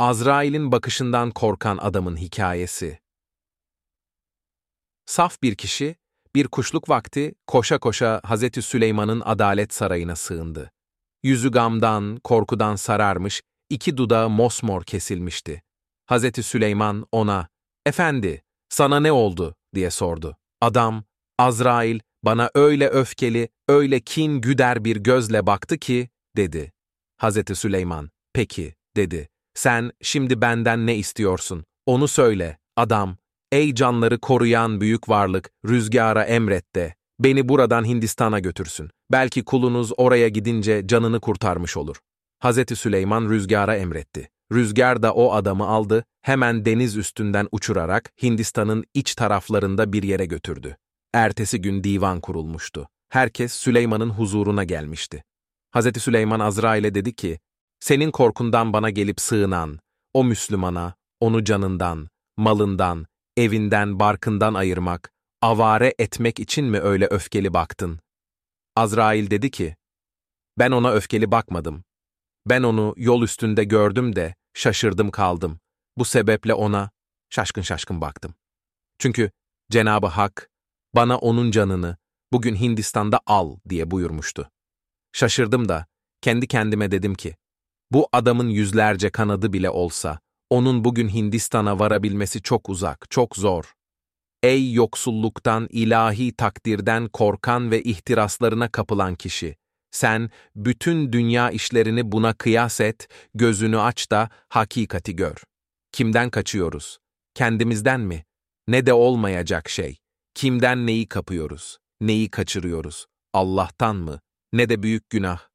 Azrail'in bakışından korkan adamın hikayesi. Saf bir kişi, bir kuşluk vakti koşa koşa Hazreti Süleyman'ın adalet sarayına sığındı. Yüzü gamdan, korkudan sararmış, iki dudağı mosmor kesilmişti. Hazreti Süleyman ona, ''Efendi, sana ne oldu?'' diye sordu. Adam, Azrail bana öyle öfkeli, öyle kin güder bir gözle baktı ki, dedi. Hazreti Süleyman, peki, dedi. Sen şimdi benden ne istiyorsun? Onu söyle. Adam, ey canları koruyan büyük varlık, rüzgara emret de, beni buradan Hindistan'a götürsün. Belki kulunuz oraya gidince canını kurtarmış olur. Hazreti Süleyman rüzgara emretti. Rüzgar da o adamı aldı, hemen deniz üstünden uçurarak Hindistan'ın iç taraflarında bir yere götürdü. Ertesi gün divan kurulmuştu. Herkes Süleyman'ın huzuruna gelmişti. Hazreti Süleyman Azrail'e dedi ki, senin korkundan bana gelip sığınan, o Müslümana, onu canından, malından, evinden, barkından ayırmak, avare etmek için mi öyle öfkeli baktın? Azrail dedi ki, ben ona öfkeli bakmadım. Ben onu yol üstünde gördüm de şaşırdım kaldım. Bu sebeple ona şaşkın şaşkın baktım. Çünkü Cenabı Hak bana onun canını bugün Hindistan'da al diye buyurmuştu. Şaşırdım da kendi kendime dedim ki, bu adamın yüzlerce kanadı bile olsa, onun bugün Hindistan'a varabilmesi çok uzak, çok zor. Ey yoksulluktan, ilahi takdirden korkan ve ihtiraslarına kapılan kişi! Sen bütün dünya işlerini buna kıyas et, gözünü aç da hakikati gör. Kimden kaçıyoruz? Kendimizden mi? Ne de olmayacak şey. Kimden neyi kapıyoruz? Neyi kaçırıyoruz? Allah'tan mı? Ne de büyük günah.